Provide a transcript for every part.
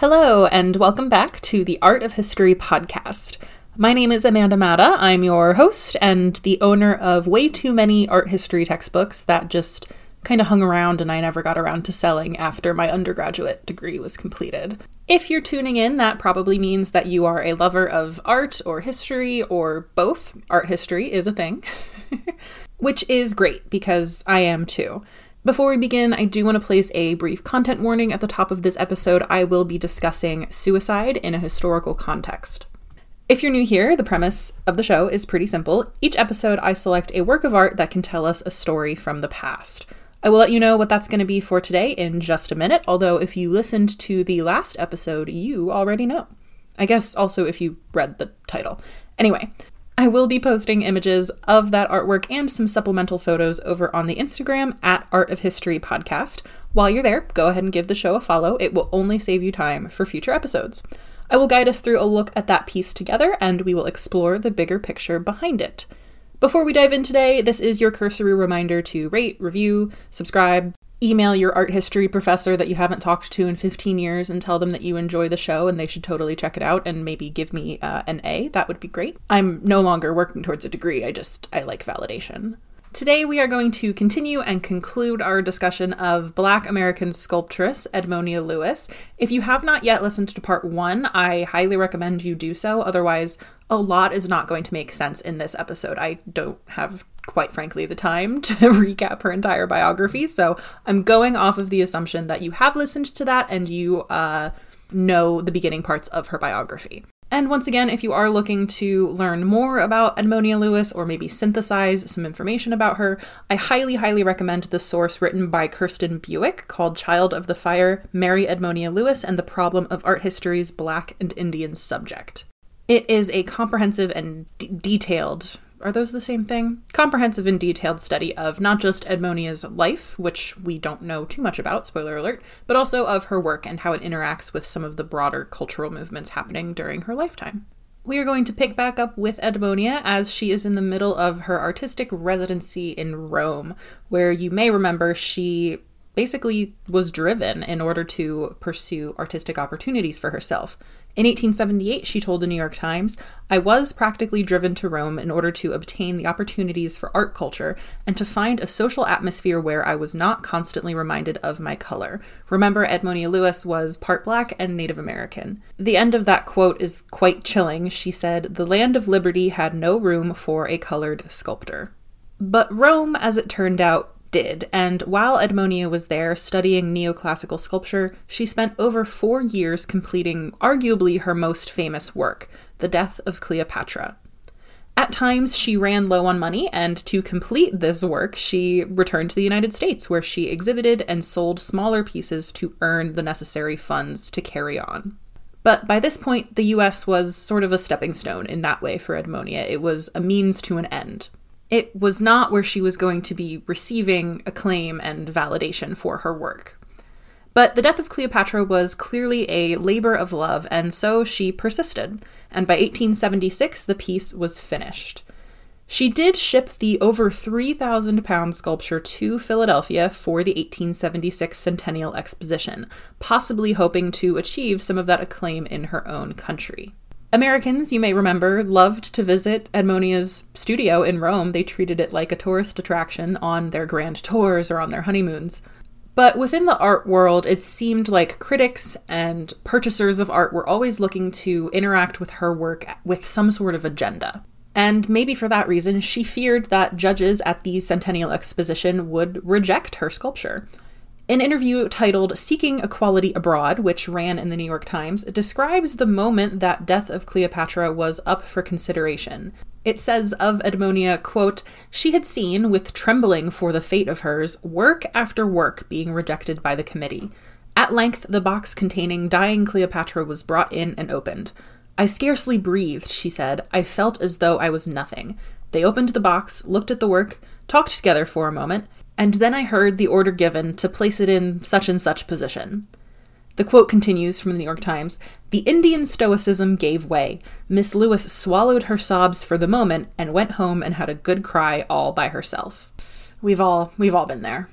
Hello, and welcome back to the Art of History podcast. My name is Amanda Matta. I'm your host and the owner of way too many art history textbooks that just kind of hung around and I never got around to selling after my undergraduate degree was completed. If you're tuning in, that probably means that you are a lover of art or history or both. Art history is a thing, which is great because I am too. Before we begin, I do want to place a brief content warning at the top of this episode. I will be discussing suicide in a historical context. If you're new here, the premise of the show is pretty simple. Each episode, I select a work of art that can tell us a story from the past. I will let you know what that's going to be for today in just a minute, although if you listened to the last episode, you already know. I guess also if you read the title. Anyway, I will be posting images of that artwork and some supplemental photos over on the Instagram at Art of History Podcast. While you're there, go ahead and give the show a follow. It will only save you time for future episodes. I will guide us through a look at that piece together and we will explore the bigger picture behind it. Before we dive in today, this is your cursory reminder to rate, review, subscribe, email your art history professor that you haven't talked to in 15 years and tell them that you enjoy the show and they should totally check it out and maybe give me uh, an A. That would be great. I'm no longer working towards a degree. I just, I like validation. Today, we are going to continue and conclude our discussion of Black American sculptress Edmonia Lewis. If you have not yet listened to part one, I highly recommend you do so. Otherwise, a lot is not going to make sense in this episode. I don't have quite frankly, the time to recap her entire biography. So I'm going off of the assumption that you have listened to that and you uh, know the beginning parts of her biography. And once again, if you are looking to learn more about Edmonia Lewis or maybe synthesize some information about her, I highly, highly recommend the source written by Kirsten Buick called Child of the Fire Mary Edmonia Lewis and the Problem of Art History's Black and Indian Subject. It is a comprehensive and d- detailed are those the same thing? Comprehensive and detailed study of not just Edmonia's life, which we don't know too much about, spoiler alert, but also of her work and how it interacts with some of the broader cultural movements happening during her lifetime. We are going to pick back up with Edmonia as she is in the middle of her artistic residency in Rome, where you may remember she basically was driven in order to pursue artistic opportunities for herself. In 1878, she told the New York Times, I was practically driven to Rome in order to obtain the opportunities for art culture and to find a social atmosphere where I was not constantly reminded of my color. Remember, Edmonia Lewis was part black and Native American. The end of that quote is quite chilling. She said, The land of liberty had no room for a colored sculptor. But Rome, as it turned out, did, and while Edmonia was there studying neoclassical sculpture, she spent over four years completing arguably her most famous work, The Death of Cleopatra. At times, she ran low on money, and to complete this work, she returned to the United States, where she exhibited and sold smaller pieces to earn the necessary funds to carry on. But by this point, the US was sort of a stepping stone in that way for Edmonia. It was a means to an end it was not where she was going to be receiving acclaim and validation for her work. But the death of Cleopatra was clearly a labor of love, and so she persisted, and by 1876 the piece was finished. She did ship the over 3,000 pound sculpture to Philadelphia for the 1876 Centennial Exposition, possibly hoping to achieve some of that acclaim in her own country. Americans, you may remember, loved to visit Edmonia's studio in Rome. They treated it like a tourist attraction on their grand tours or on their honeymoons. But within the art world, it seemed like critics and purchasers of art were always looking to interact with her work with some sort of agenda. And maybe for that reason, she feared that judges at the Centennial Exposition would reject her sculpture. An interview titled Seeking Equality Abroad, which ran in the New York Times, describes the moment that Death of Cleopatra was up for consideration. It says of Edmonia, quote, she had seen, with trembling for the fate of hers, work after work being rejected by the committee. At length, the box containing dying Cleopatra was brought in and opened. I scarcely breathed, she said. I felt as though I was nothing. They opened the box, looked at the work, talked together for a moment, and then I heard the order given to place it in such and such position. The quote continues from the New York Times The Indian stoicism gave way. Miss Lewis swallowed her sobs for the moment and went home and had a good cry all by herself. We've all we've all been there.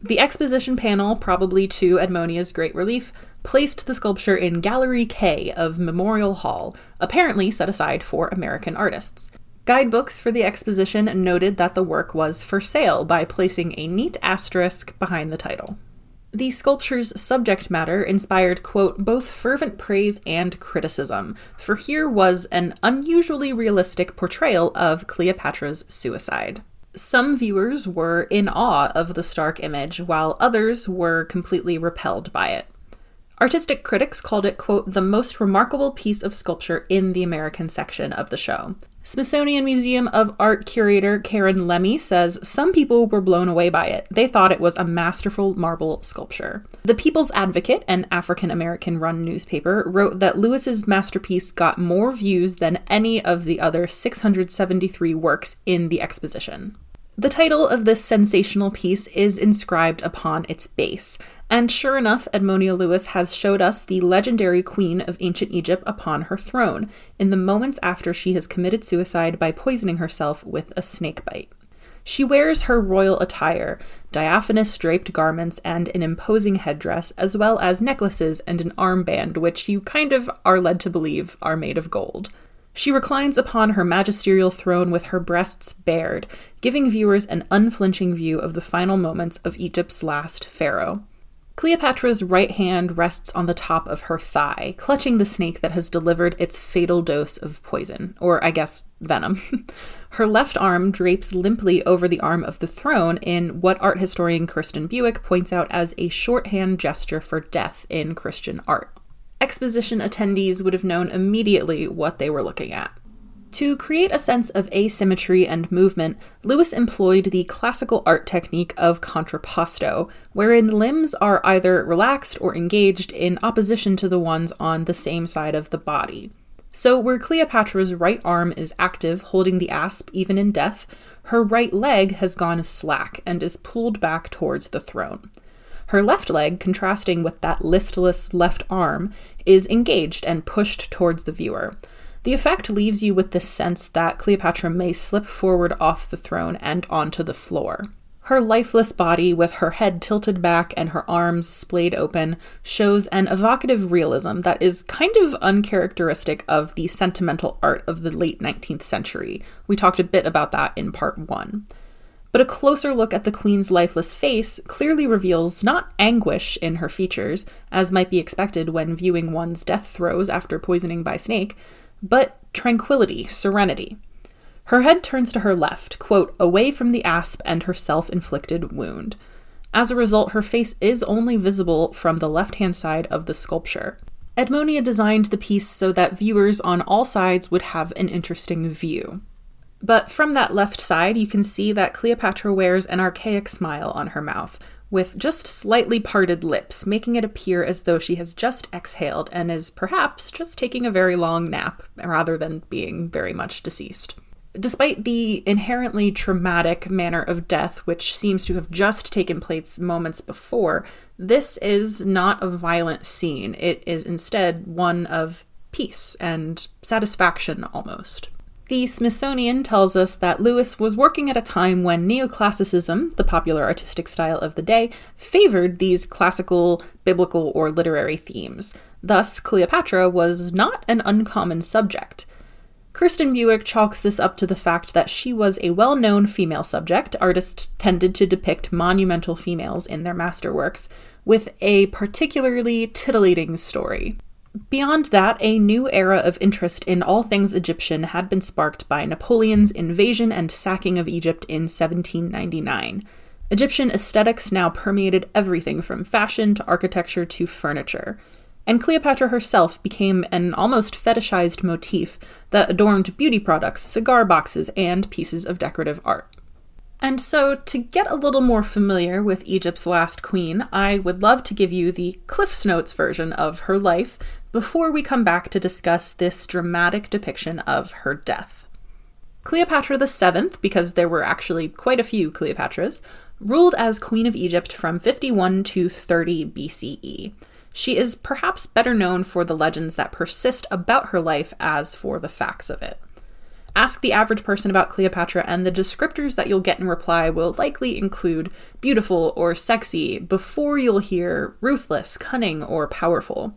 The exposition panel, probably to Edmonia's great relief, placed the sculpture in Gallery K of Memorial Hall, apparently set aside for American artists. Guidebooks for the exposition noted that the work was for sale by placing a neat asterisk behind the title. The sculpture's subject matter inspired, quote, both fervent praise and criticism, for here was an unusually realistic portrayal of Cleopatra's suicide. Some viewers were in awe of the stark image, while others were completely repelled by it. Artistic critics called it, quote, the most remarkable piece of sculpture in the American section of the show. Smithsonian Museum of Art curator Karen Lemmey says some people were blown away by it. They thought it was a masterful marble sculpture. The People's Advocate, an African American run newspaper, wrote that Lewis's masterpiece got more views than any of the other 673 works in the exposition. The title of this sensational piece is inscribed upon its base, and sure enough, Edmonia Lewis has showed us the legendary queen of ancient Egypt upon her throne in the moments after she has committed suicide by poisoning herself with a snake bite. She wears her royal attire, diaphanous draped garments, and an imposing headdress, as well as necklaces and an armband, which you kind of are led to believe are made of gold. She reclines upon her magisterial throne with her breasts bared, giving viewers an unflinching view of the final moments of Egypt's last pharaoh. Cleopatra's right hand rests on the top of her thigh, clutching the snake that has delivered its fatal dose of poison, or I guess venom. her left arm drapes limply over the arm of the throne in what art historian Kirsten Buick points out as a shorthand gesture for death in Christian art exposition attendees would have known immediately what they were looking at. To create a sense of asymmetry and movement, Lewis employed the classical art technique of contrapposto, wherein limbs are either relaxed or engaged in opposition to the ones on the same side of the body. So, where Cleopatra's right arm is active, holding the asp even in death, her right leg has gone slack and is pulled back towards the throne. Her left leg, contrasting with that listless left arm, is engaged and pushed towards the viewer. The effect leaves you with the sense that Cleopatra may slip forward off the throne and onto the floor. Her lifeless body, with her head tilted back and her arms splayed open, shows an evocative realism that is kind of uncharacteristic of the sentimental art of the late 19th century. We talked a bit about that in part one but a closer look at the queen's lifeless face clearly reveals not anguish in her features, as might be expected when viewing one's death throes after poisoning by snake, but tranquility, serenity. Her head turns to her left, quote, away from the asp and her self inflicted wound. As a result, her face is only visible from the left hand side of the sculpture. Edmonia designed the piece so that viewers on all sides would have an interesting view. But from that left side, you can see that Cleopatra wears an archaic smile on her mouth, with just slightly parted lips, making it appear as though she has just exhaled and is perhaps just taking a very long nap rather than being very much deceased. Despite the inherently traumatic manner of death, which seems to have just taken place moments before, this is not a violent scene. It is instead one of peace and satisfaction almost. The Smithsonian tells us that Lewis was working at a time when neoclassicism, the popular artistic style of the day, favored these classical, biblical, or literary themes. Thus, Cleopatra was not an uncommon subject. Kirsten Buick chalks this up to the fact that she was a well known female subject. Artists tended to depict monumental females in their masterworks, with a particularly titillating story. Beyond that, a new era of interest in all things Egyptian had been sparked by Napoleon's invasion and sacking of Egypt in 1799. Egyptian aesthetics now permeated everything from fashion to architecture to furniture. And Cleopatra herself became an almost fetishized motif that adorned beauty products, cigar boxes, and pieces of decorative art. And so, to get a little more familiar with Egypt's last queen, I would love to give you the Cliff's Notes version of her life before we come back to discuss this dramatic depiction of her death. Cleopatra VII, because there were actually quite a few Cleopatras, ruled as Queen of Egypt from 51 to 30 BCE. She is perhaps better known for the legends that persist about her life as for the facts of it. Ask the average person about Cleopatra, and the descriptors that you'll get in reply will likely include beautiful or sexy before you'll hear ruthless, cunning, or powerful.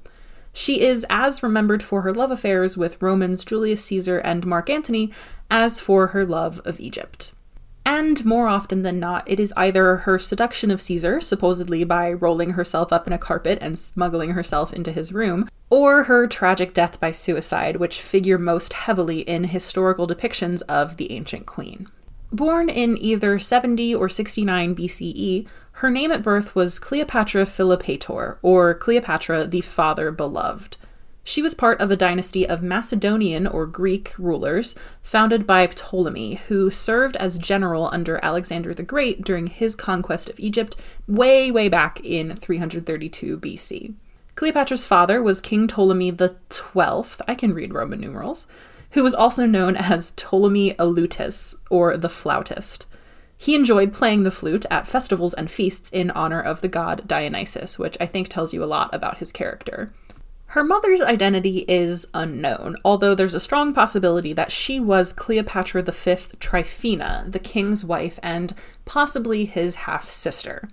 She is as remembered for her love affairs with Romans Julius Caesar and Mark Antony as for her love of Egypt. And more often than not, it is either her seduction of Caesar, supposedly by rolling herself up in a carpet and smuggling herself into his room, or her tragic death by suicide, which figure most heavily in historical depictions of the ancient queen. Born in either 70 or 69 BCE, her name at birth was Cleopatra Philopator, or Cleopatra the Father Beloved. She was part of a dynasty of Macedonian or Greek rulers founded by Ptolemy, who served as general under Alexander the Great during his conquest of Egypt way, way back in 332 BC. Cleopatra's father was King Ptolemy the Twelfth. I can read Roman numerals, who was also known as Ptolemy Auletes, or the flautist. He enjoyed playing the flute at festivals and feasts in honor of the god Dionysus, which I think tells you a lot about his character. Her mother's identity is unknown, although there's a strong possibility that she was Cleopatra V Tryphena, the king's wife, and possibly his half sister.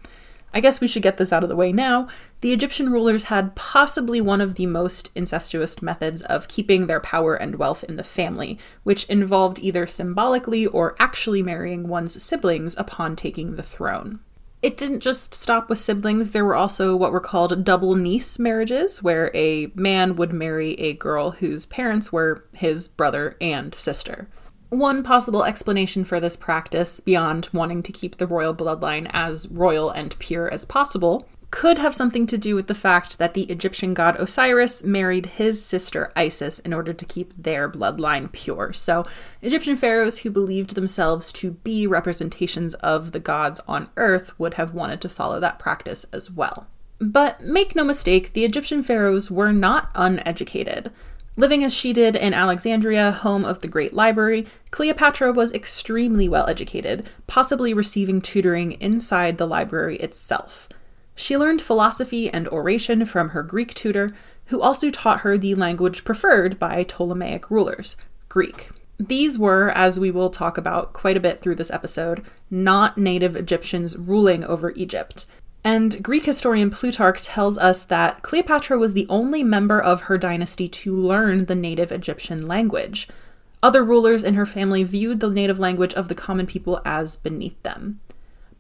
I guess we should get this out of the way now. The Egyptian rulers had possibly one of the most incestuous methods of keeping their power and wealth in the family, which involved either symbolically or actually marrying one's siblings upon taking the throne. It didn't just stop with siblings, there were also what were called double niece marriages, where a man would marry a girl whose parents were his brother and sister. One possible explanation for this practice, beyond wanting to keep the royal bloodline as royal and pure as possible, could have something to do with the fact that the Egyptian god Osiris married his sister Isis in order to keep their bloodline pure. So, Egyptian pharaohs who believed themselves to be representations of the gods on earth would have wanted to follow that practice as well. But make no mistake, the Egyptian pharaohs were not uneducated. Living as she did in Alexandria, home of the Great Library, Cleopatra was extremely well educated, possibly receiving tutoring inside the library itself. She learned philosophy and oration from her Greek tutor, who also taught her the language preferred by Ptolemaic rulers Greek. These were, as we will talk about quite a bit through this episode, not native Egyptians ruling over Egypt. And Greek historian Plutarch tells us that Cleopatra was the only member of her dynasty to learn the native Egyptian language. Other rulers in her family viewed the native language of the common people as beneath them.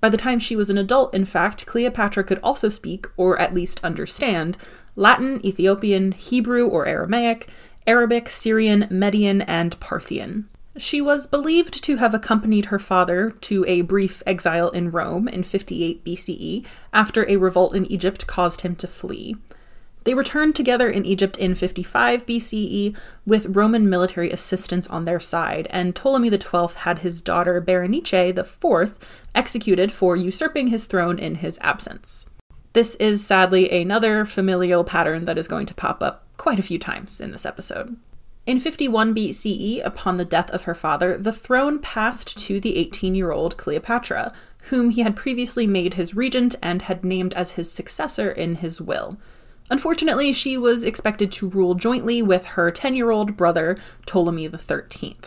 By the time she was an adult, in fact, Cleopatra could also speak, or at least understand, Latin, Ethiopian, Hebrew or Aramaic, Arabic, Syrian, Median, and Parthian. She was believed to have accompanied her father to a brief exile in Rome in 58 BCE after a revolt in Egypt caused him to flee. They returned together in Egypt in 55 BCE with Roman military assistance on their side, and Ptolemy XII had his daughter Berenice IV executed for usurping his throne in his absence. This is sadly another familial pattern that is going to pop up quite a few times in this episode. In 51 BCE, upon the death of her father, the throne passed to the 18 year old Cleopatra, whom he had previously made his regent and had named as his successor in his will. Unfortunately, she was expected to rule jointly with her 10 year old brother, Ptolemy XIII.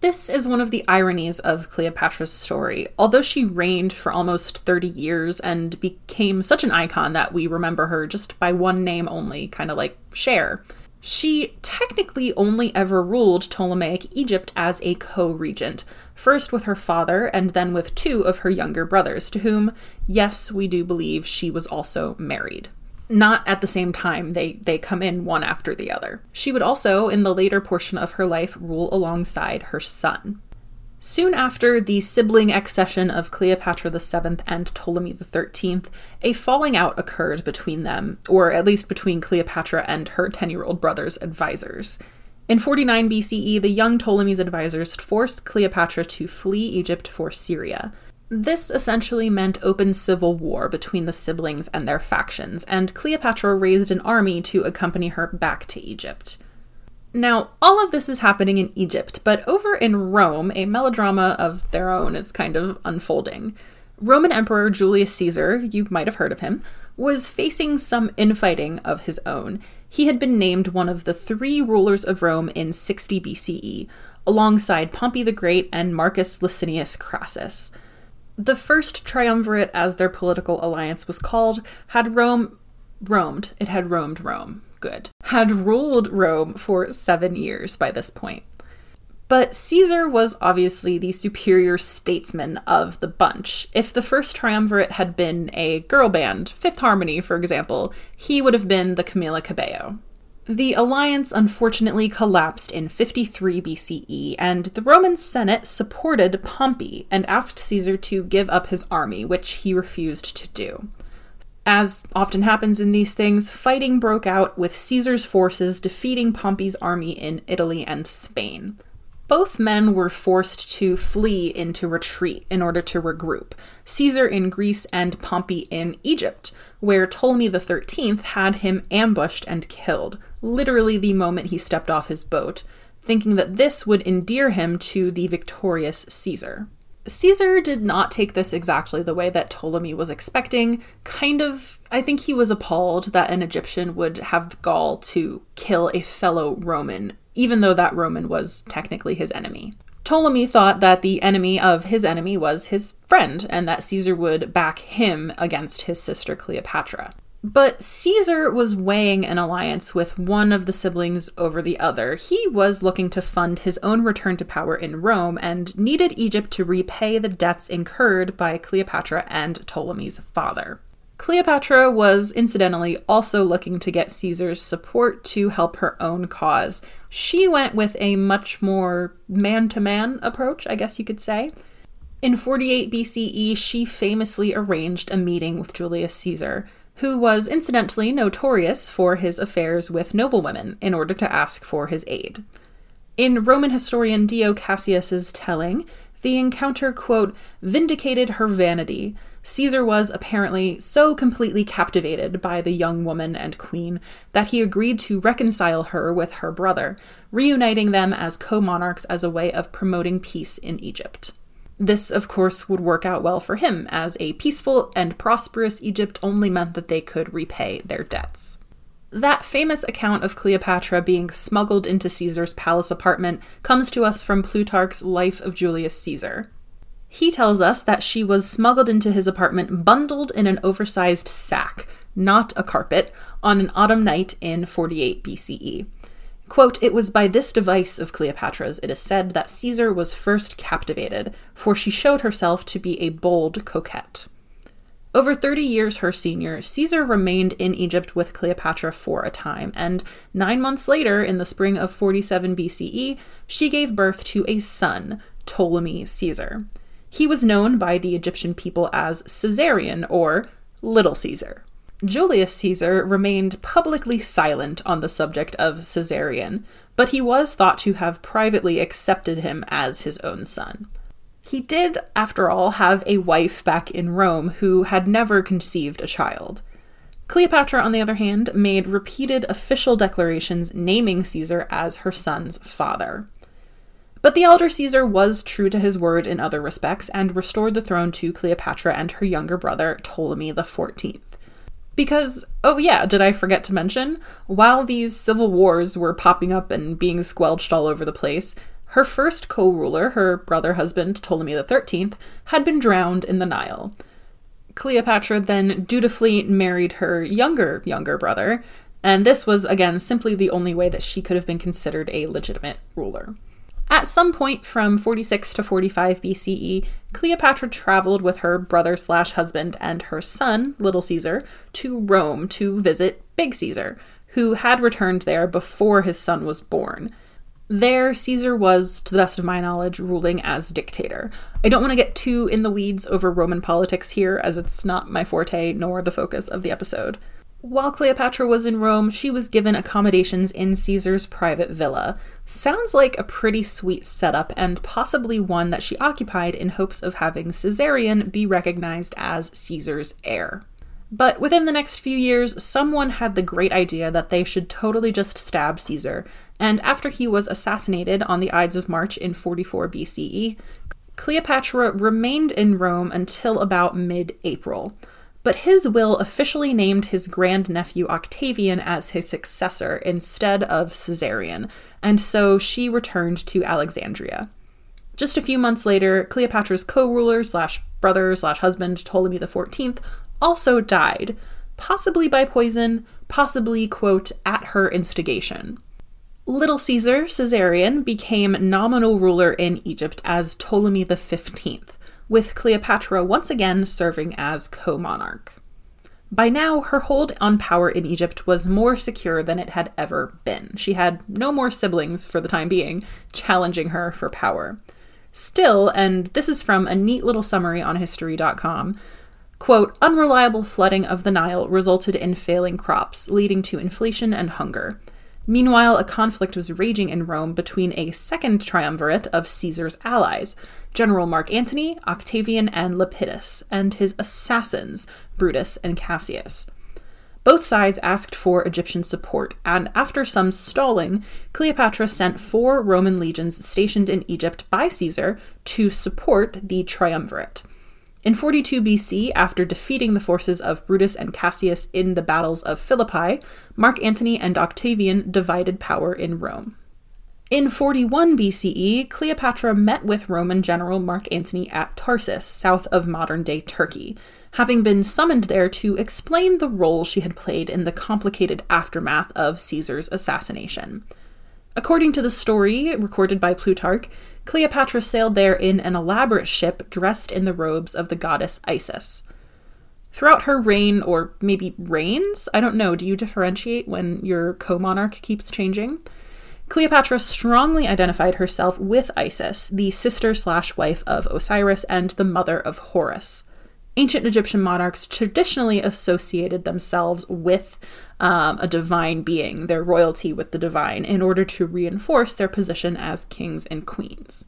This is one of the ironies of Cleopatra's story. Although she reigned for almost 30 years and became such an icon that we remember her just by one name only, kind of like Cher, she technically only ever ruled Ptolemaic Egypt as a co regent, first with her father and then with two of her younger brothers, to whom, yes, we do believe she was also married. not at the same time. They they come in one after the other. She would also in the later portion of her life rule alongside her son. Soon after the sibling accession of Cleopatra VII and Ptolemy XIII, a falling out occurred between them, or at least between Cleopatra and her 10 year old brother's advisors. In 49 BCE, the young Ptolemy's advisors forced Cleopatra to flee Egypt for Syria. This essentially meant open civil war between the siblings and their factions, and Cleopatra raised an army to accompany her back to Egypt. Now, all of this is happening in Egypt, but over in Rome, a melodrama of their own is kind of unfolding. Roman Emperor Julius Caesar, you might have heard of him, was facing some infighting of his own. He had been named one of the three rulers of Rome in 60 BCE, alongside Pompey the Great and Marcus Licinius Crassus. The first triumvirate, as their political alliance was called, had Rome roamed. It had roamed Rome. Good. Had ruled Rome for seven years by this point. But Caesar was obviously the superior statesman of the bunch. If the first triumvirate had been a girl band, Fifth Harmony, for example, he would have been the Camila Cabello. The alliance unfortunately collapsed in 53 BCE, and the Roman Senate supported Pompey and asked Caesar to give up his army, which he refused to do. As often happens in these things, fighting broke out with Caesar's forces defeating Pompey's army in Italy and Spain. Both men were forced to flee into retreat in order to regroup Caesar in Greece and Pompey in Egypt, where Ptolemy XIII had him ambushed and killed, literally the moment he stepped off his boat, thinking that this would endear him to the victorious Caesar. Caesar did not take this exactly the way that Ptolemy was expecting. Kind of, I think he was appalled that an Egyptian would have the gall to kill a fellow Roman even though that Roman was technically his enemy. Ptolemy thought that the enemy of his enemy was his friend, and that Caesar would back him against his sister Cleopatra. But Caesar was weighing an alliance with one of the siblings over the other. He was looking to fund his own return to power in Rome and needed Egypt to repay the debts incurred by Cleopatra and Ptolemy's father. Cleopatra was incidentally also looking to get Caesar's support to help her own cause. She went with a much more man to man approach, I guess you could say. In 48 BCE, she famously arranged a meeting with Julius Caesar, who was incidentally notorious for his affairs with noblewomen, in order to ask for his aid. In Roman historian Dio Cassius's telling, the encounter, quote, vindicated her vanity, Caesar was apparently so completely captivated by the young woman and queen that he agreed to reconcile her with her brother, reuniting them as co monarchs as a way of promoting peace in Egypt. This, of course, would work out well for him, as a peaceful and prosperous Egypt only meant that they could repay their debts. That famous account of Cleopatra being smuggled into Caesar's palace apartment comes to us from Plutarch's Life of Julius Caesar. He tells us that she was smuggled into his apartment bundled in an oversized sack, not a carpet, on an autumn night in 48 BCE. Quote, It was by this device of Cleopatra's, it is said, that Caesar was first captivated, for she showed herself to be a bold coquette. Over 30 years her senior, Caesar remained in Egypt with Cleopatra for a time, and nine months later, in the spring of 47 BCE, she gave birth to a son, Ptolemy Caesar. He was known by the Egyptian people as Caesarion or Little Caesar. Julius Caesar remained publicly silent on the subject of Caesarion, but he was thought to have privately accepted him as his own son. He did, after all, have a wife back in Rome who had never conceived a child. Cleopatra, on the other hand, made repeated official declarations naming Caesar as her son's father. But the elder Caesar was true to his word in other respects and restored the throne to Cleopatra and her younger brother, Ptolemy XIV. Because, oh yeah, did I forget to mention? While these civil wars were popping up and being squelched all over the place, her first co ruler, her brother husband, Ptolemy XIII, had been drowned in the Nile. Cleopatra then dutifully married her younger, younger brother, and this was again simply the only way that she could have been considered a legitimate ruler. At some point from 46 to 45 BCE, Cleopatra traveled with her brother slash husband and her son, Little Caesar, to Rome to visit Big Caesar, who had returned there before his son was born. There, Caesar was, to the best of my knowledge, ruling as dictator. I don't want to get too in the weeds over Roman politics here, as it's not my forte nor the focus of the episode. While Cleopatra was in Rome, she was given accommodations in Caesar's private villa. Sounds like a pretty sweet setup, and possibly one that she occupied in hopes of having Caesarion be recognized as Caesar's heir. But within the next few years, someone had the great idea that they should totally just stab Caesar, and after he was assassinated on the Ides of March in 44 BCE, Cleopatra remained in Rome until about mid April. But his will officially named his grandnephew Octavian as his successor instead of Caesarion, and so she returned to Alexandria. Just a few months later, Cleopatra's co ruler slash brother slash husband, Ptolemy XIV, also died, possibly by poison, possibly, quote, at her instigation. Little Caesar, Caesarion, became nominal ruler in Egypt as Ptolemy XV, with Cleopatra once again serving as co monarch. By now, her hold on power in Egypt was more secure than it had ever been. She had no more siblings, for the time being, challenging her for power. Still, and this is from a neat little summary on History.com, quote, unreliable flooding of the Nile resulted in failing crops, leading to inflation and hunger. Meanwhile, a conflict was raging in Rome between a second triumvirate of Caesar's allies, General Mark Antony, Octavian, and Lepidus, and his assassins, Brutus and Cassius. Both sides asked for Egyptian support, and after some stalling, Cleopatra sent four Roman legions stationed in Egypt by Caesar to support the triumvirate. In 42 BC, after defeating the forces of Brutus and Cassius in the battles of Philippi, Mark Antony and Octavian divided power in Rome. In 41 BCE, Cleopatra met with Roman general Mark Antony at Tarsus, south of modern day Turkey, having been summoned there to explain the role she had played in the complicated aftermath of Caesar's assassination. According to the story recorded by Plutarch, Cleopatra sailed there in an elaborate ship dressed in the robes of the goddess Isis. Throughout her reign, or maybe reigns, I don't know, do you differentiate when your co monarch keeps changing? Cleopatra strongly identified herself with Isis, the sister slash wife of Osiris and the mother of Horus. Ancient Egyptian monarchs traditionally associated themselves with um, a divine being, their royalty with the divine, in order to reinforce their position as kings and queens.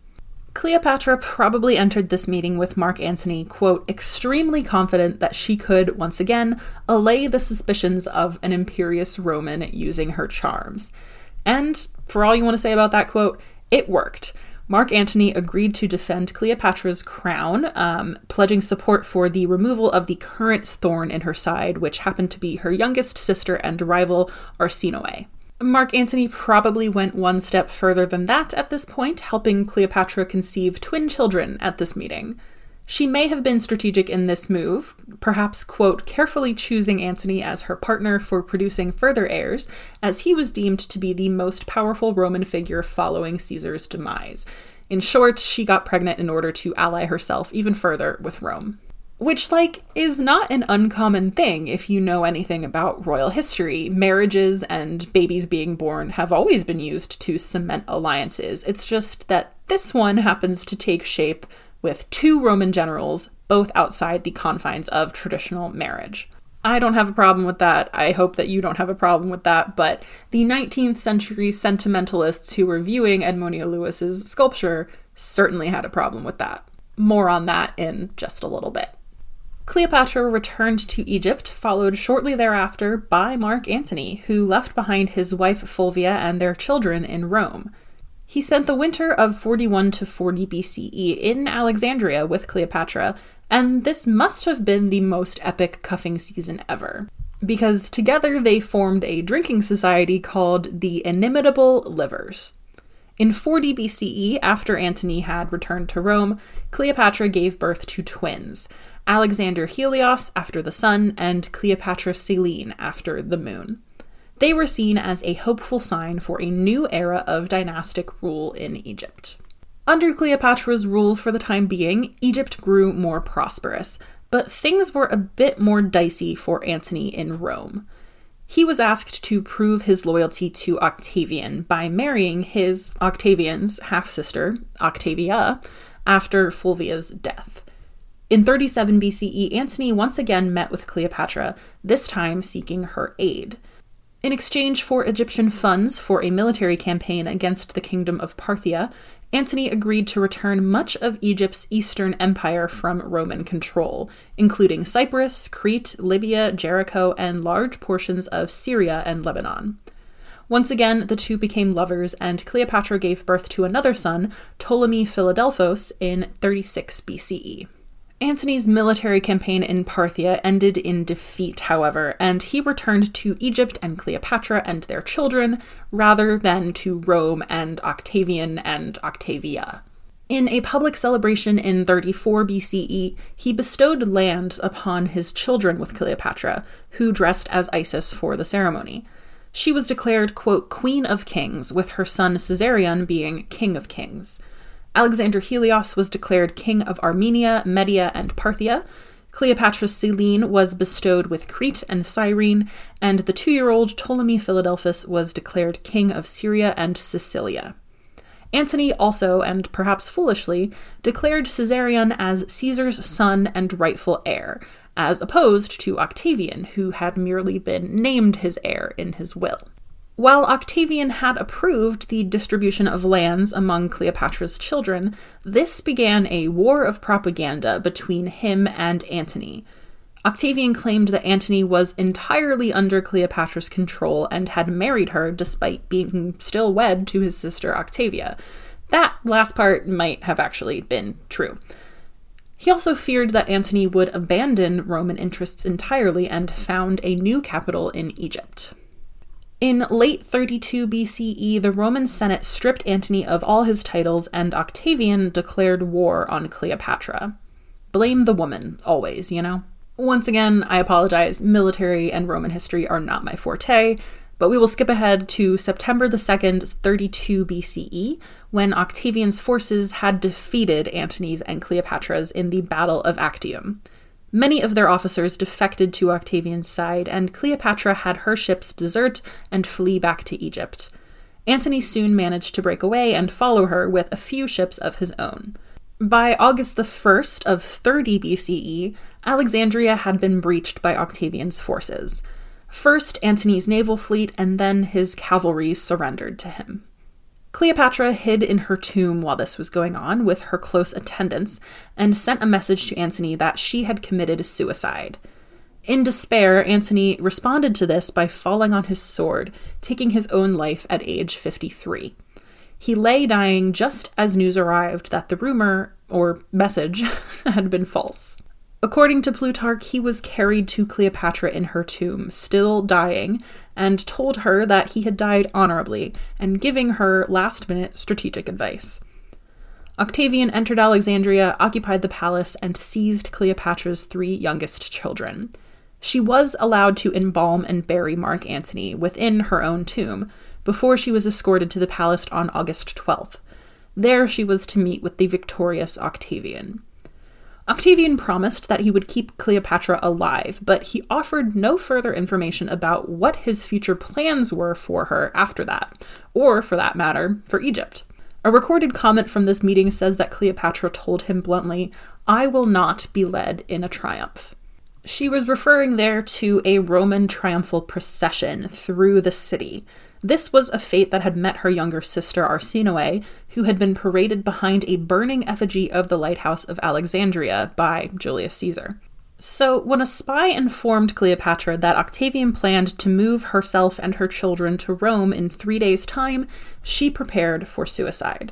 Cleopatra probably entered this meeting with Mark Antony, quote, extremely confident that she could, once again, allay the suspicions of an imperious Roman using her charms. And for all you want to say about that quote, it worked. Mark Antony agreed to defend Cleopatra's crown, um, pledging support for the removal of the current thorn in her side, which happened to be her youngest sister and rival, Arsinoe. Mark Antony probably went one step further than that at this point, helping Cleopatra conceive twin children at this meeting. She may have been strategic in this move, perhaps, quote, carefully choosing Antony as her partner for producing further heirs, as he was deemed to be the most powerful Roman figure following Caesar's demise. In short, she got pregnant in order to ally herself even further with Rome. Which, like, is not an uncommon thing if you know anything about royal history. Marriages and babies being born have always been used to cement alliances. It's just that this one happens to take shape with two Roman generals, both outside the confines of traditional marriage. I don't have a problem with that. I hope that you don't have a problem with that. But the 19th century sentimentalists who were viewing Edmonia Lewis's sculpture certainly had a problem with that. More on that in just a little bit. Cleopatra returned to Egypt, followed shortly thereafter by Mark Antony, who left behind his wife Fulvia and their children in Rome. He spent the winter of 41 to 40 BCE in Alexandria with Cleopatra, and this must have been the most epic cuffing season ever. Because together they formed a drinking society called the Inimitable Livers. In 40 BCE, after Antony had returned to Rome, Cleopatra gave birth to twins Alexander Helios after the sun, and Cleopatra Selene after the moon. They were seen as a hopeful sign for a new era of dynastic rule in Egypt. Under Cleopatra's rule for the time being, Egypt grew more prosperous, but things were a bit more dicey for Antony in Rome. He was asked to prove his loyalty to Octavian by marrying his Octavian's half sister, Octavia, after Fulvia's death. In 37 BCE, Antony once again met with Cleopatra, this time seeking her aid. In exchange for Egyptian funds for a military campaign against the kingdom of Parthia, Antony agreed to return much of Egypt's eastern empire from Roman control, including Cyprus, Crete, Libya, Jericho, and large portions of Syria and Lebanon. Once again, the two became lovers, and Cleopatra gave birth to another son, Ptolemy Philadelphos, in 36 BCE. Antony's military campaign in Parthia ended in defeat, however, and he returned to Egypt and Cleopatra and their children rather than to Rome and Octavian and Octavia. In a public celebration in 34 BCE, he bestowed lands upon his children with Cleopatra, who dressed as Isis for the ceremony. She was declared, quote, Queen of Kings, with her son Caesarion being King of Kings. Alexander Helios was declared king of Armenia, Media, and Parthia. Cleopatra Selene was bestowed with Crete and Cyrene, and the two year old Ptolemy Philadelphus was declared king of Syria and Sicilia. Antony also, and perhaps foolishly, declared Caesarion as Caesar's son and rightful heir, as opposed to Octavian, who had merely been named his heir in his will. While Octavian had approved the distribution of lands among Cleopatra's children, this began a war of propaganda between him and Antony. Octavian claimed that Antony was entirely under Cleopatra's control and had married her despite being still wed to his sister Octavia. That last part might have actually been true. He also feared that Antony would abandon Roman interests entirely and found a new capital in Egypt. In late 32 BCE, the Roman Senate stripped Antony of all his titles, and Octavian declared war on Cleopatra. Blame the woman, always, you know? Once again, I apologize, military and Roman history are not my forte, but we will skip ahead to September the 2nd, 32 BCE, when Octavian's forces had defeated Antony's and Cleopatra's in the Battle of Actium. Many of their officers defected to Octavian's side, and Cleopatra had her ships desert and flee back to Egypt. Antony soon managed to break away and follow her with a few ships of his own. By August the 1st of 30 BCE, Alexandria had been breached by Octavian's forces. First, Antony's naval fleet and then his cavalry surrendered to him. Cleopatra hid in her tomb while this was going on with her close attendants and sent a message to Antony that she had committed suicide. In despair, Antony responded to this by falling on his sword, taking his own life at age 53. He lay dying just as news arrived that the rumor, or message, had been false. According to Plutarch, he was carried to Cleopatra in her tomb, still dying, and told her that he had died honorably and giving her last minute strategic advice. Octavian entered Alexandria, occupied the palace, and seized Cleopatra's three youngest children. She was allowed to embalm and bury Mark Antony within her own tomb before she was escorted to the palace on August 12th. There she was to meet with the victorious Octavian. Octavian promised that he would keep Cleopatra alive, but he offered no further information about what his future plans were for her after that, or for that matter, for Egypt. A recorded comment from this meeting says that Cleopatra told him bluntly, I will not be led in a triumph. She was referring there to a Roman triumphal procession through the city, this was a fate that had met her younger sister Arsinoe, who had been paraded behind a burning effigy of the lighthouse of Alexandria by Julius Caesar. So, when a spy informed Cleopatra that Octavian planned to move herself and her children to Rome in three days' time, she prepared for suicide.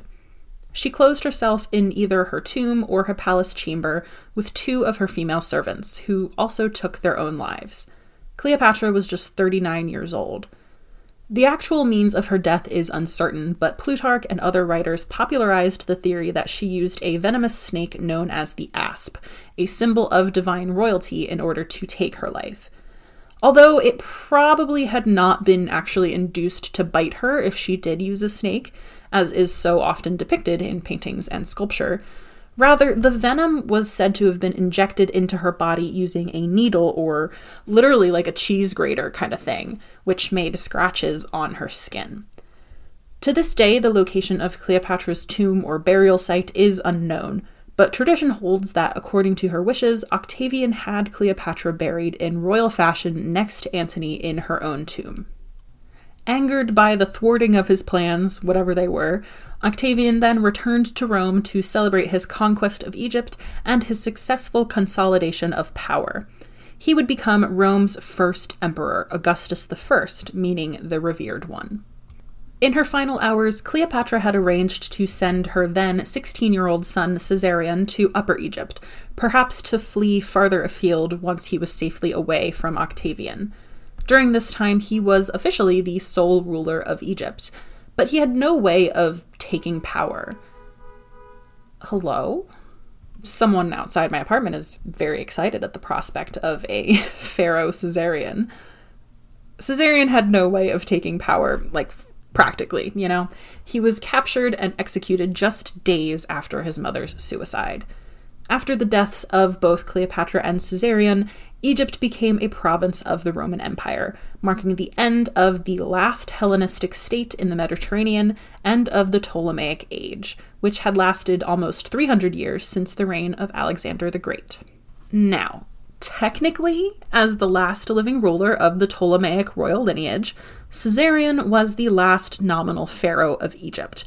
She closed herself in either her tomb or her palace chamber with two of her female servants, who also took their own lives. Cleopatra was just 39 years old. The actual means of her death is uncertain, but Plutarch and other writers popularized the theory that she used a venomous snake known as the asp, a symbol of divine royalty, in order to take her life. Although it probably had not been actually induced to bite her if she did use a snake, as is so often depicted in paintings and sculpture. Rather, the venom was said to have been injected into her body using a needle or literally like a cheese grater kind of thing, which made scratches on her skin. To this day, the location of Cleopatra's tomb or burial site is unknown, but tradition holds that, according to her wishes, Octavian had Cleopatra buried in royal fashion next to Antony in her own tomb. Angered by the thwarting of his plans, whatever they were, Octavian then returned to Rome to celebrate his conquest of Egypt and his successful consolidation of power. He would become Rome's first emperor, Augustus I, meaning the revered one. In her final hours, Cleopatra had arranged to send her then 16 year old son Caesarion to Upper Egypt, perhaps to flee farther afield once he was safely away from Octavian. During this time, he was officially the sole ruler of Egypt, but he had no way of taking power. Hello? Someone outside my apartment is very excited at the prospect of a Pharaoh Caesarion. Caesarion had no way of taking power, like practically, you know? He was captured and executed just days after his mother's suicide. After the deaths of both Cleopatra and Caesarion, Egypt became a province of the Roman Empire, marking the end of the last Hellenistic state in the Mediterranean and of the Ptolemaic Age, which had lasted almost 300 years since the reign of Alexander the Great. Now, technically, as the last living ruler of the Ptolemaic royal lineage, Caesarion was the last nominal pharaoh of Egypt.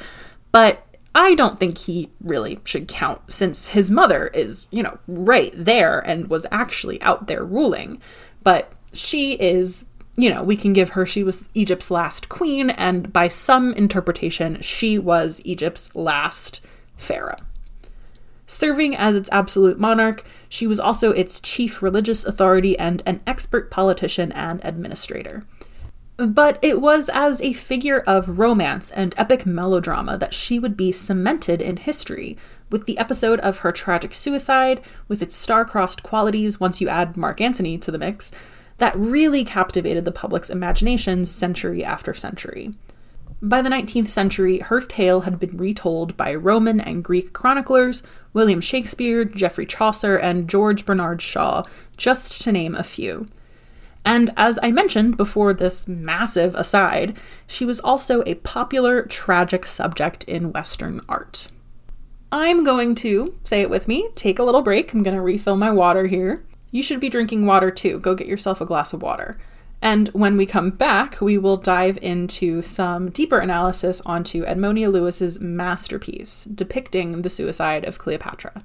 But I don't think he really should count since his mother is, you know, right there and was actually out there ruling. But she is, you know, we can give her she was Egypt's last queen, and by some interpretation, she was Egypt's last pharaoh. Serving as its absolute monarch, she was also its chief religious authority and an expert politician and administrator. But it was as a figure of romance and epic melodrama that she would be cemented in history, with the episode of her tragic suicide, with its star-crossed qualities once you add Mark Antony to the mix, that really captivated the public's imaginations century after century. By the 19th century, her tale had been retold by Roman and Greek chroniclers, William Shakespeare, Geoffrey Chaucer, and George Bernard Shaw, just to name a few. And as I mentioned before this massive aside, she was also a popular tragic subject in Western art. I'm going to, say it with me, take a little break. I'm going to refill my water here. You should be drinking water too. Go get yourself a glass of water. And when we come back, we will dive into some deeper analysis onto Edmonia Lewis's masterpiece depicting the suicide of Cleopatra.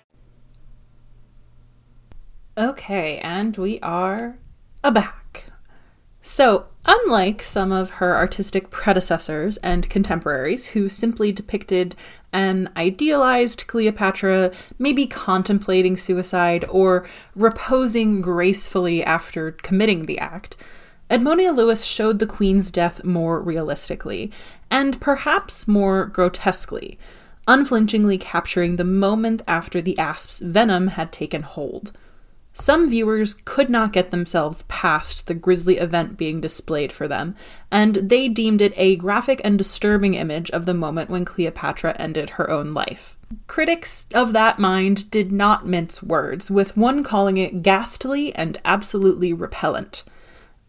Okay, and we are back. So, unlike some of her artistic predecessors and contemporaries who simply depicted an idealized Cleopatra maybe contemplating suicide or reposing gracefully after committing the act, Edmonia Lewis showed the Queen's death more realistically, and perhaps more grotesquely, unflinchingly capturing the moment after the asp's venom had taken hold. Some viewers could not get themselves past the grisly event being displayed for them, and they deemed it a graphic and disturbing image of the moment when Cleopatra ended her own life. Critics of that mind did not mince words, with one calling it ghastly and absolutely repellent.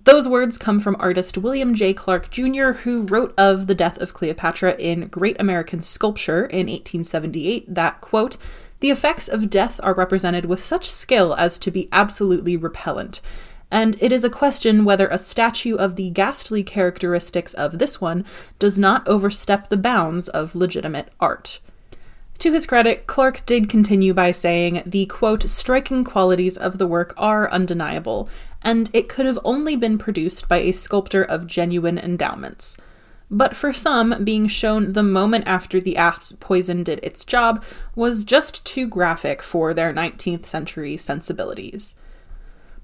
Those words come from artist William J. Clark Jr., who wrote of the death of Cleopatra in Great American Sculpture in 1878 that, quote, the effects of death are represented with such skill as to be absolutely repellent. And it is a question whether a statue of the ghastly characteristics of this one does not overstep the bounds of legitimate art. To his credit, Clark did continue by saying the quote, striking qualities of the work are undeniable, and it could have only been produced by a sculptor of genuine endowments. But for some, being shown the moment after the asp poison did its job was just too graphic for their 19th century sensibilities.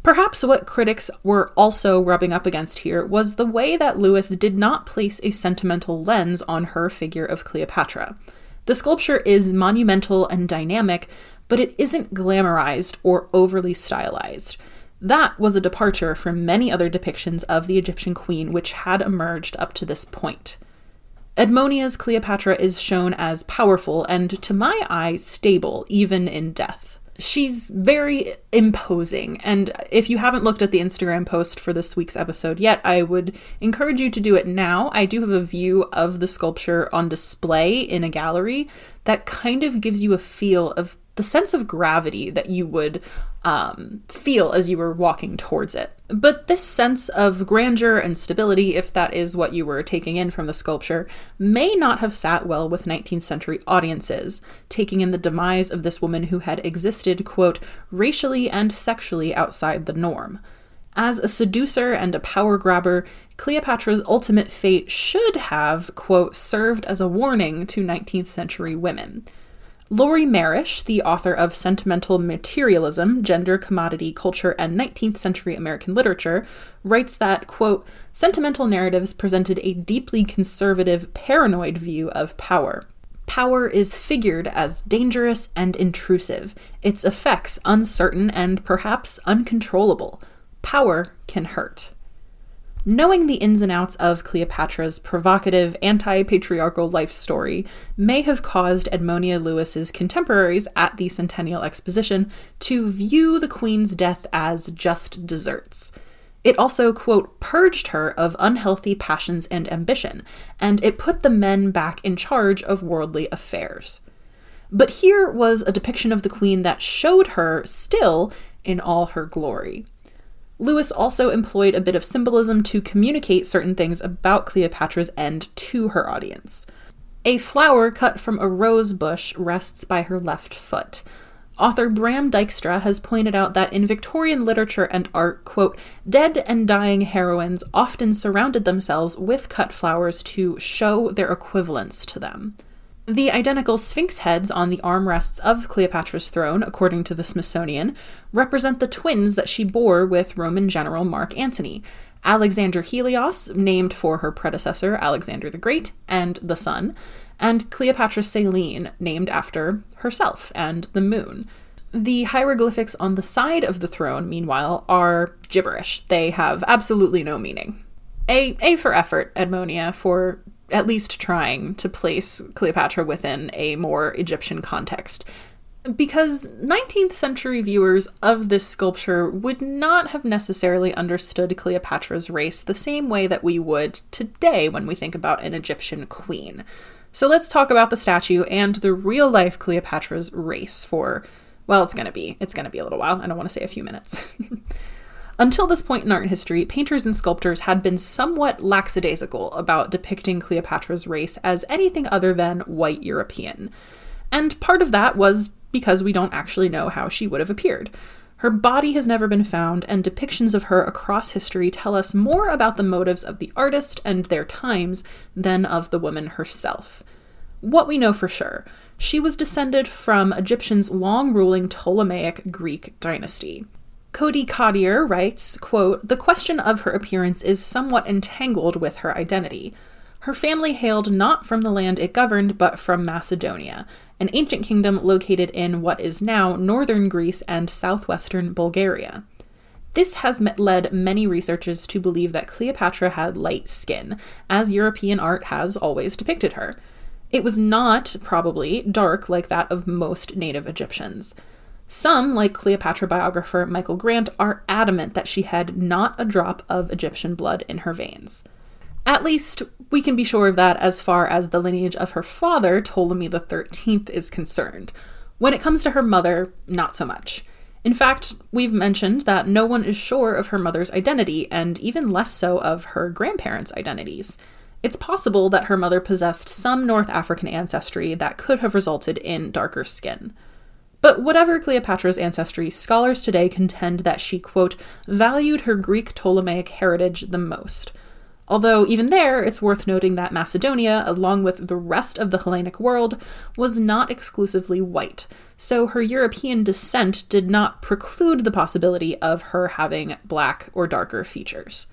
Perhaps what critics were also rubbing up against here was the way that Lewis did not place a sentimental lens on her figure of Cleopatra. The sculpture is monumental and dynamic, but it isn't glamorized or overly stylized. That was a departure from many other depictions of the Egyptian queen which had emerged up to this point. Edmonia's Cleopatra is shown as powerful and, to my eye, stable, even in death she's very imposing. And if you haven't looked at the Instagram post for this week's episode yet, I would encourage you to do it now. I do have a view of the sculpture on display in a gallery that kind of gives you a feel of the sense of gravity that you would um, feel as you were walking towards it. But this sense of grandeur and stability, if that is what you were taking in from the sculpture, may not have sat well with 19th century audiences, taking in the demise of this woman who had existed, quote, racially and sexually outside the norm. As a seducer and a power grabber, Cleopatra's ultimate fate should have, quote, served as a warning to 19th century women. Lori Merish, the author of Sentimental Materialism, Gender, Commodity, Culture, and 19th Century American Literature, writes that, quote, sentimental narratives presented a deeply conservative, paranoid view of power. Power is figured as dangerous and intrusive, its effects uncertain and perhaps uncontrollable. Power can hurt. Knowing the ins and outs of Cleopatra's provocative, anti patriarchal life story may have caused Edmonia Lewis's contemporaries at the Centennial Exposition to view the Queen's death as just desserts. It also, quote, purged her of unhealthy passions and ambition, and it put the men back in charge of worldly affairs. But here was a depiction of the Queen that showed her still in all her glory. Lewis also employed a bit of symbolism to communicate certain things about Cleopatra's end to her audience. A flower cut from a rose bush rests by her left foot. Author Bram Dijkstra has pointed out that in Victorian literature and art, quote, dead and dying heroines often surrounded themselves with cut flowers to show their equivalence to them. The identical sphinx heads on the armrests of Cleopatra's throne, according to the Smithsonian, represent the twins that she bore with Roman general Mark Antony. Alexander Helios, named for her predecessor Alexander the Great, and the sun, and Cleopatra Selene, named after herself and the moon. The hieroglyphics on the side of the throne, meanwhile, are gibberish. They have absolutely no meaning. A, A for effort, Edmonia, for at least trying to place Cleopatra within a more Egyptian context. Because 19th century viewers of this sculpture would not have necessarily understood Cleopatra's race the same way that we would today when we think about an Egyptian queen. So let's talk about the statue and the real life Cleopatra's race for, well, it's gonna be, it's gonna be a little while. I don't wanna say a few minutes. Until this point in art history, painters and sculptors had been somewhat lackadaisical about depicting Cleopatra's race as anything other than white European. And part of that was because we don't actually know how she would have appeared. Her body has never been found, and depictions of her across history tell us more about the motives of the artist and their times than of the woman herself. What we know for sure she was descended from Egyptian's long ruling Ptolemaic Greek dynasty. Cody Cottier writes, quote, The question of her appearance is somewhat entangled with her identity. Her family hailed not from the land it governed, but from Macedonia, an ancient kingdom located in what is now northern Greece and southwestern Bulgaria. This has led many researchers to believe that Cleopatra had light skin, as European art has always depicted her. It was not, probably, dark like that of most native Egyptians. Some, like Cleopatra biographer Michael Grant, are adamant that she had not a drop of Egyptian blood in her veins. At least, we can be sure of that as far as the lineage of her father, Ptolemy XIII, is concerned. When it comes to her mother, not so much. In fact, we've mentioned that no one is sure of her mother's identity, and even less so of her grandparents' identities. It's possible that her mother possessed some North African ancestry that could have resulted in darker skin. But whatever Cleopatra's ancestry, scholars today contend that she, quote, valued her Greek Ptolemaic heritage the most. Although, even there, it's worth noting that Macedonia, along with the rest of the Hellenic world, was not exclusively white, so her European descent did not preclude the possibility of her having black or darker features.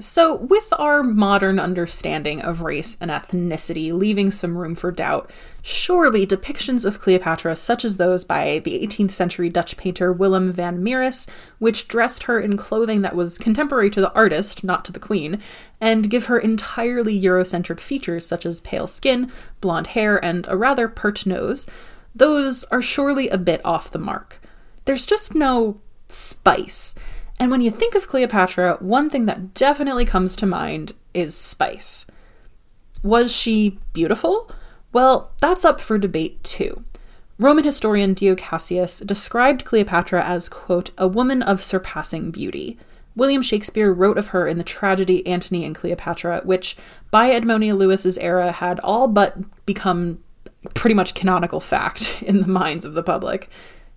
So, with our modern understanding of race and ethnicity leaving some room for doubt, surely depictions of Cleopatra, such as those by the 18th century Dutch painter Willem van Mieris, which dressed her in clothing that was contemporary to the artist, not to the queen, and give her entirely Eurocentric features such as pale skin, blonde hair, and a rather pert nose, those are surely a bit off the mark. There's just no spice. And when you think of Cleopatra, one thing that definitely comes to mind is spice. Was she beautiful? Well, that's up for debate too. Roman historian Dio Cassius described Cleopatra as, quote, a woman of surpassing beauty. William Shakespeare wrote of her in the tragedy Antony and Cleopatra, which by Edmonia Lewis's era had all but become pretty much canonical fact in the minds of the public.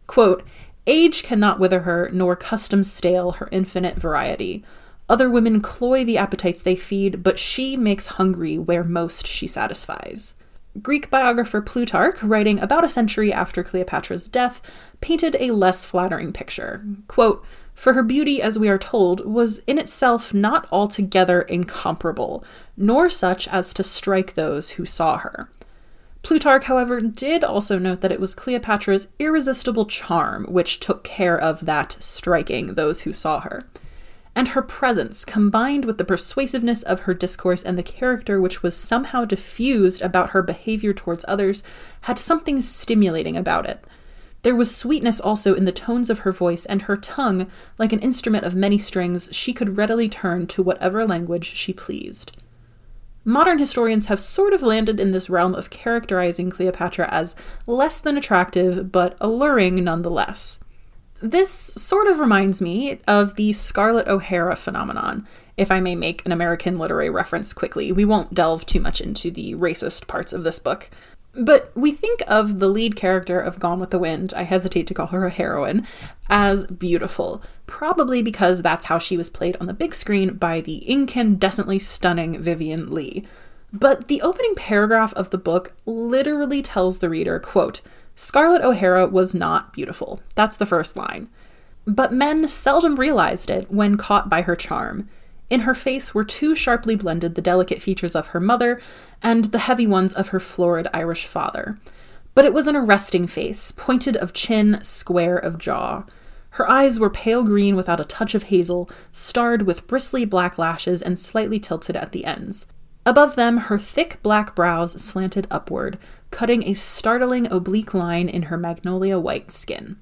Quote, Age cannot wither her, nor custom stale her infinite variety. Other women cloy the appetites they feed, but she makes hungry where most she satisfies. Greek biographer Plutarch, writing about a century after Cleopatra's death, painted a less flattering picture. Quote, For her beauty, as we are told, was in itself not altogether incomparable, nor such as to strike those who saw her. Plutarch, however, did also note that it was Cleopatra's irresistible charm which took care of that striking those who saw her. And her presence, combined with the persuasiveness of her discourse and the character which was somehow diffused about her behavior towards others, had something stimulating about it. There was sweetness also in the tones of her voice, and her tongue, like an instrument of many strings, she could readily turn to whatever language she pleased. Modern historians have sort of landed in this realm of characterizing Cleopatra as less than attractive, but alluring nonetheless. This sort of reminds me of the Scarlett O'Hara phenomenon, if I may make an American literary reference quickly. We won't delve too much into the racist parts of this book. But we think of the lead character of Gone with the Wind, I hesitate to call her a heroine, as beautiful, probably because that's how she was played on the big screen by the incandescently stunning Vivien Leigh. But the opening paragraph of the book literally tells the reader, quote, Scarlett O'Hara was not beautiful. That's the first line. But men seldom realized it when caught by her charm. In her face were too sharply blended the delicate features of her mother and the heavy ones of her florid Irish father. But it was an arresting face, pointed of chin, square of jaw. Her eyes were pale green without a touch of hazel, starred with bristly black lashes and slightly tilted at the ends. Above them, her thick black brows slanted upward, cutting a startling oblique line in her magnolia white skin.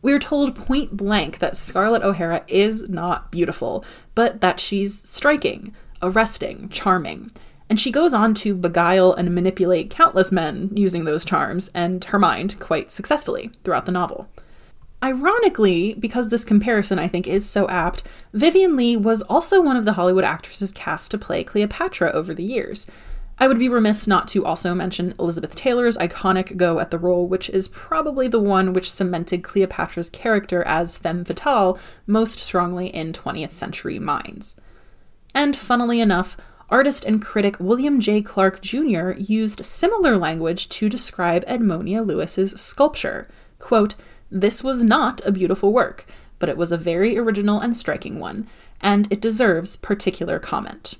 We are told point blank that Scarlett O'Hara is not beautiful, but that she's striking, arresting, charming. And she goes on to beguile and manipulate countless men using those charms and her mind quite successfully throughout the novel. Ironically, because this comparison I think is so apt, Vivien Leigh was also one of the Hollywood actresses cast to play Cleopatra over the years. I would be remiss not to also mention Elizabeth Taylor's iconic go at the role, which is probably the one which cemented Cleopatra's character as femme fatale most strongly in 20th century minds. And funnily enough, artist and critic William J. Clark Jr. used similar language to describe Edmonia Lewis's sculpture. Quote, This was not a beautiful work, but it was a very original and striking one, and it deserves particular comment.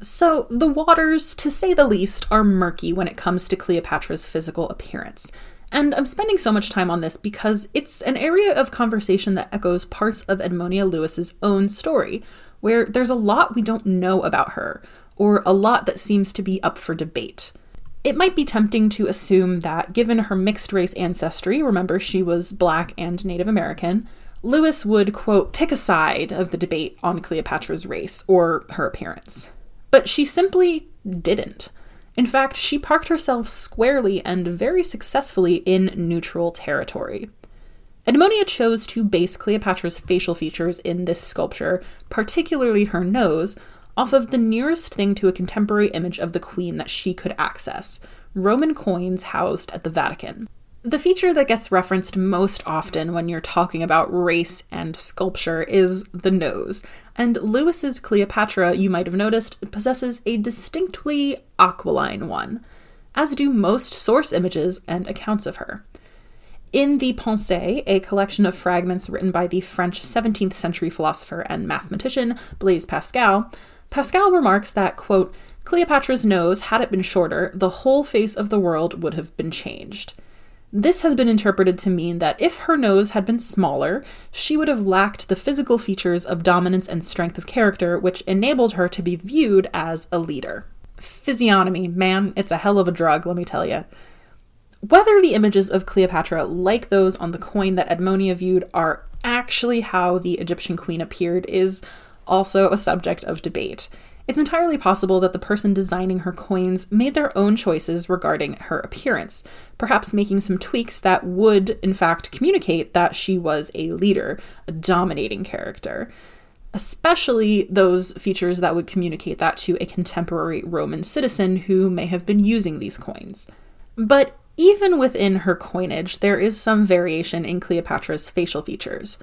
So, the waters, to say the least, are murky when it comes to Cleopatra's physical appearance. And I'm spending so much time on this because it's an area of conversation that echoes parts of Edmonia Lewis's own story, where there's a lot we don't know about her, or a lot that seems to be up for debate. It might be tempting to assume that, given her mixed race ancestry, remember she was black and Native American, Lewis would, quote, pick a side of the debate on Cleopatra's race or her appearance. But she simply didn't. In fact, she parked herself squarely and very successfully in neutral territory. Edmonia chose to base Cleopatra's facial features in this sculpture, particularly her nose, off of the nearest thing to a contemporary image of the queen that she could access Roman coins housed at the Vatican. The feature that gets referenced most often when you're talking about race and sculpture is the nose, and Lewis's Cleopatra, you might have noticed, possesses a distinctly aquiline one, as do most source images and accounts of her. In the Pensées, a collection of fragments written by the French 17th century philosopher and mathematician Blaise Pascal, Pascal remarks that, quote, Cleopatra's nose, had it been shorter, the whole face of the world would have been changed. This has been interpreted to mean that if her nose had been smaller, she would have lacked the physical features of dominance and strength of character, which enabled her to be viewed as a leader. Physiognomy, man, it's a hell of a drug, let me tell you. Whether the images of Cleopatra, like those on the coin that Edmonia viewed, are actually how the Egyptian queen appeared is also a subject of debate. It's entirely possible that the person designing her coins made their own choices regarding her appearance, perhaps making some tweaks that would, in fact, communicate that she was a leader, a dominating character. Especially those features that would communicate that to a contemporary Roman citizen who may have been using these coins. But even within her coinage, there is some variation in Cleopatra's facial features.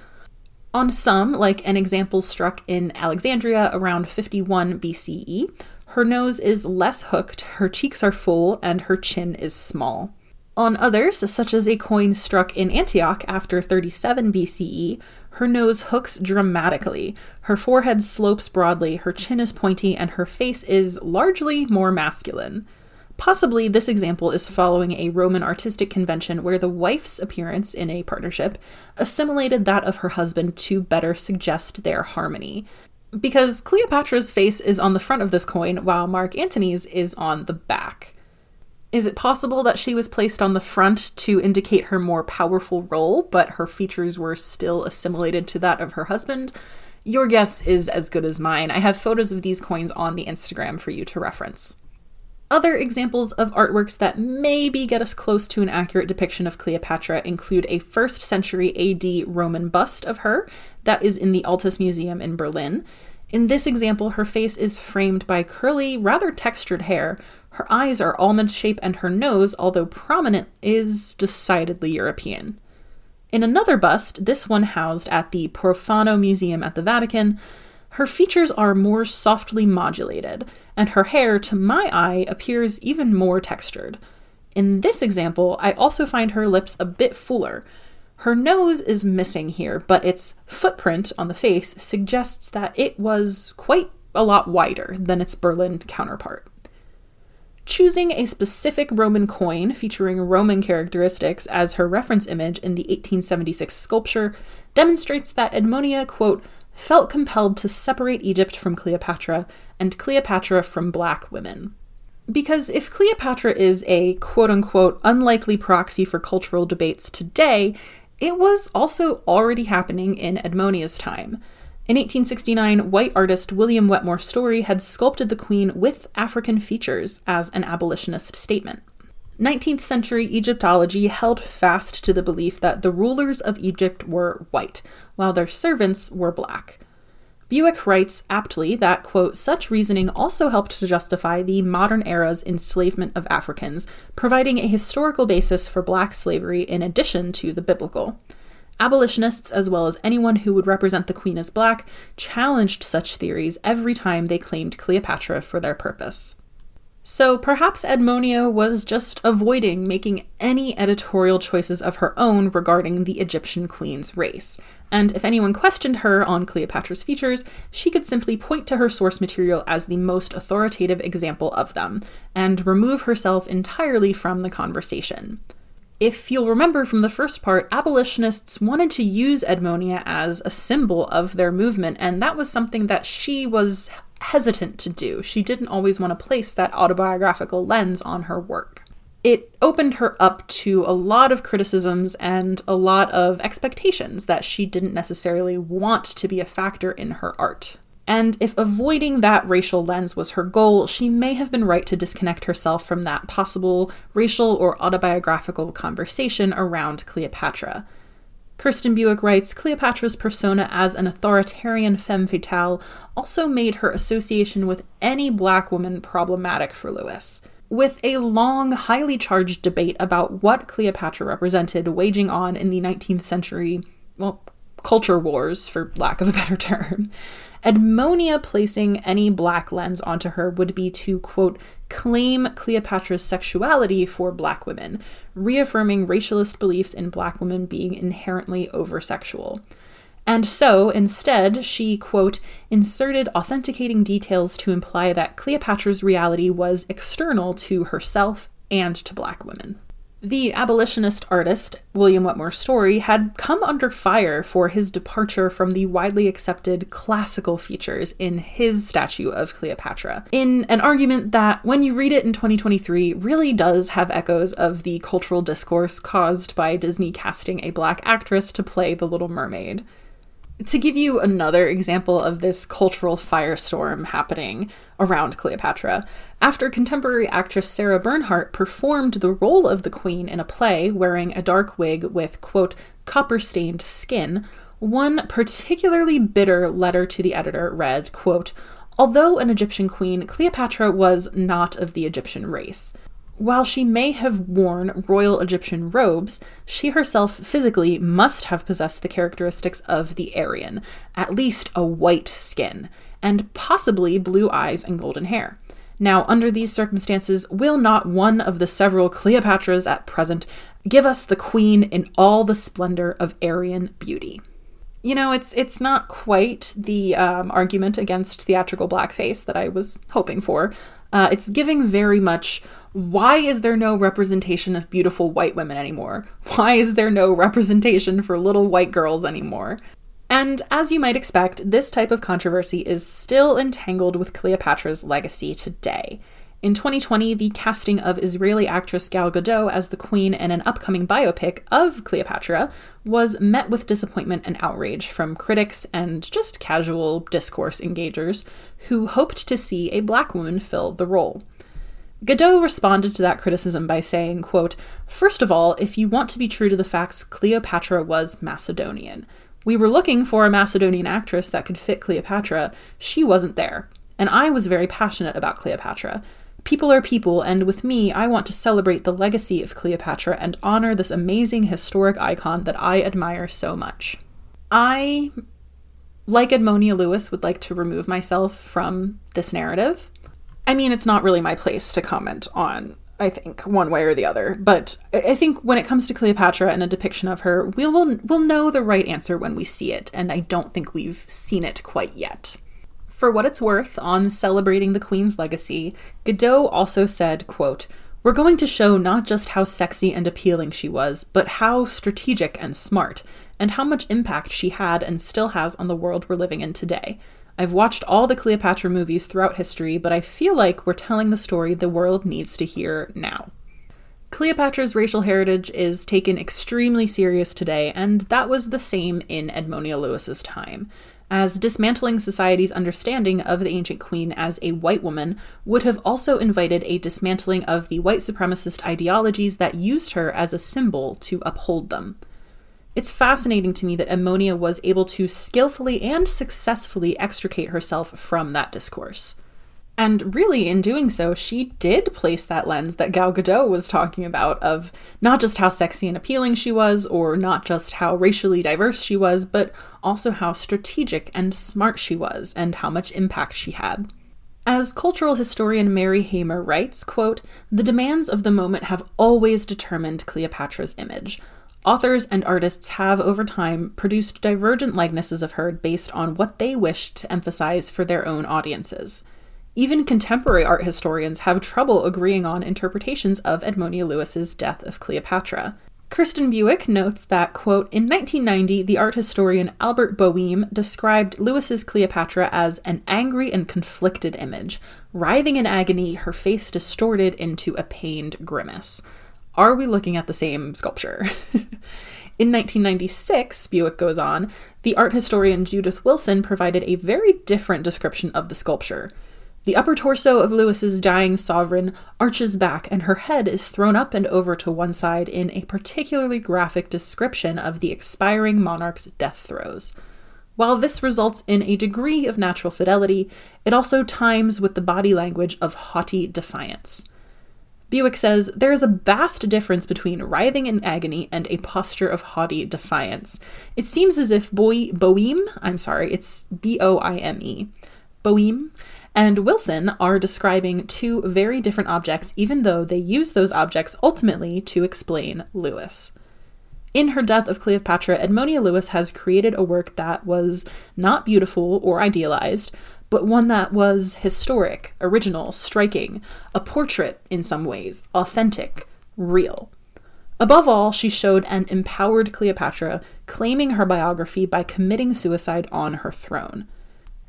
On some, like an example struck in Alexandria around 51 BCE, her nose is less hooked, her cheeks are full, and her chin is small. On others, such as a coin struck in Antioch after 37 BCE, her nose hooks dramatically, her forehead slopes broadly, her chin is pointy, and her face is largely more masculine. Possibly, this example is following a Roman artistic convention where the wife's appearance in a partnership assimilated that of her husband to better suggest their harmony. Because Cleopatra's face is on the front of this coin, while Mark Antony's is on the back. Is it possible that she was placed on the front to indicate her more powerful role, but her features were still assimilated to that of her husband? Your guess is as good as mine. I have photos of these coins on the Instagram for you to reference. Other examples of artworks that maybe get us close to an accurate depiction of Cleopatra include a 1st century AD Roman bust of her that is in the Altes Museum in Berlin. In this example, her face is framed by curly, rather textured hair. Her eyes are almond shaped, and her nose, although prominent, is decidedly European. In another bust, this one housed at the Profano Museum at the Vatican, her features are more softly modulated, and her hair, to my eye, appears even more textured. In this example, I also find her lips a bit fuller. Her nose is missing here, but its footprint on the face suggests that it was quite a lot wider than its Berlin counterpart. Choosing a specific Roman coin featuring Roman characteristics as her reference image in the 1876 sculpture demonstrates that Edmonia, quote, felt compelled to separate Egypt from Cleopatra and Cleopatra from black women. Because if Cleopatra is a quote unquote unlikely proxy for cultural debates today, it was also already happening in Edmonia's time. In 1869, white artist William Wetmore Story had sculpted the queen with African features as an abolitionist statement. 19th century Egyptology held fast to the belief that the rulers of Egypt were white, while their servants were black. Buick writes aptly that, quote, such reasoning also helped to justify the modern era's enslavement of Africans, providing a historical basis for black slavery in addition to the biblical. Abolitionists, as well as anyone who would represent the queen as black, challenged such theories every time they claimed Cleopatra for their purpose. So perhaps Edmonia was just avoiding making any editorial choices of her own regarding the Egyptian queen's race. And if anyone questioned her on Cleopatra's features, she could simply point to her source material as the most authoritative example of them, and remove herself entirely from the conversation. If you'll remember from the first part, abolitionists wanted to use Edmonia as a symbol of their movement, and that was something that she was hesitant to do. She didn't always want to place that autobiographical lens on her work. It opened her up to a lot of criticisms and a lot of expectations that she didn't necessarily want to be a factor in her art. And if avoiding that racial lens was her goal, she may have been right to disconnect herself from that possible racial or autobiographical conversation around Cleopatra. Kirsten Buick writes Cleopatra's persona as an authoritarian femme fatale also made her association with any black woman problematic for Lewis. With a long, highly charged debate about what Cleopatra represented waging on in the 19th century, well, culture wars, for lack of a better term, Edmonia placing any black lens onto her would be to, quote, claim Cleopatra's sexuality for black women, reaffirming racialist beliefs in black women being inherently oversexual. And so, instead, she, quote, inserted authenticating details to imply that Cleopatra's reality was external to herself and to black women. The abolitionist artist, William Wetmore Story, had come under fire for his departure from the widely accepted classical features in his statue of Cleopatra, in an argument that, when you read it in 2023, really does have echoes of the cultural discourse caused by Disney casting a black actress to play the Little Mermaid. To give you another example of this cultural firestorm happening around Cleopatra, after contemporary actress Sarah Bernhardt performed the role of the queen in a play wearing a dark wig with, quote, copper stained skin, one particularly bitter letter to the editor read, quote, Although an Egyptian queen, Cleopatra was not of the Egyptian race. While she may have worn royal Egyptian robes, she herself physically must have possessed the characteristics of the Aryan, at least a white skin, and possibly blue eyes and golden hair. Now, under these circumstances, will not one of the several Cleopatras at present give us the queen in all the splendor of Aryan beauty? You know, it's it's not quite the um, argument against theatrical blackface that I was hoping for. Uh, it's giving very much why is there no representation of beautiful white women anymore? Why is there no representation for little white girls anymore? And as you might expect, this type of controversy is still entangled with Cleopatra's legacy today. In 2020, the casting of Israeli actress Gal Gadot as the queen in an upcoming biopic of Cleopatra was met with disappointment and outrage from critics and just casual discourse engagers who hoped to see a black woman fill the role. Gadot responded to that criticism by saying, quote, First of all, if you want to be true to the facts, Cleopatra was Macedonian. We were looking for a Macedonian actress that could fit Cleopatra. She wasn't there. And I was very passionate about Cleopatra. People are people, and with me, I want to celebrate the legacy of Cleopatra and honor this amazing historic icon that I admire so much. I, like Edmonia Lewis, would like to remove myself from this narrative. I mean, it's not really my place to comment on, I think, one way or the other, but I think when it comes to Cleopatra and a depiction of her, we will we'll know the right answer when we see it, and I don't think we've seen it quite yet. For what it's worth, on celebrating the Queen's legacy, Gadot also said, quote, We're going to show not just how sexy and appealing she was, but how strategic and smart, and how much impact she had and still has on the world we're living in today. I've watched all the Cleopatra movies throughout history, but I feel like we're telling the story the world needs to hear now. Cleopatra's racial heritage is taken extremely serious today, and that was the same in Edmonia Lewis's time, as dismantling society's understanding of the ancient queen as a white woman would have also invited a dismantling of the white supremacist ideologies that used her as a symbol to uphold them. It's fascinating to me that Edmonia was able to skillfully and successfully extricate herself from that discourse. And really, in doing so, she did place that lens that Gal Gadot was talking about of not just how sexy and appealing she was, or not just how racially diverse she was, but also how strategic and smart she was, and how much impact she had. As cultural historian Mary Hamer writes, quote, "The demands of the moment have always determined Cleopatra's image. Authors and artists have, over time, produced divergent likenesses of her based on what they wished to emphasize for their own audiences. Even contemporary art historians have trouble agreeing on interpretations of Edmonia Lewis's death of Cleopatra. Kirsten Buick notes that, quote, in 1990, the art historian Albert Boime described Lewis's Cleopatra as an angry and conflicted image, writhing in agony, her face distorted into a pained grimace. Are we looking at the same sculpture? In 1996, Buick goes on, the art historian Judith Wilson provided a very different description of the sculpture. The upper torso of Lewis's dying sovereign arches back, and her head is thrown up and over to one side in a particularly graphic description of the expiring monarch's death throes. While this results in a degree of natural fidelity, it also times with the body language of haughty defiance. Buick says there is a vast difference between writhing in agony and a posture of haughty defiance. It seems as if Boy- Boime, I'm sorry, it's B O I M E, Boime, and Wilson are describing two very different objects, even though they use those objects ultimately to explain Lewis. In her Death of Cleopatra, Edmonia Lewis has created a work that was not beautiful or idealized, but one that was historic, original, striking, a portrait in some ways, authentic, real. Above all, she showed an empowered Cleopatra claiming her biography by committing suicide on her throne.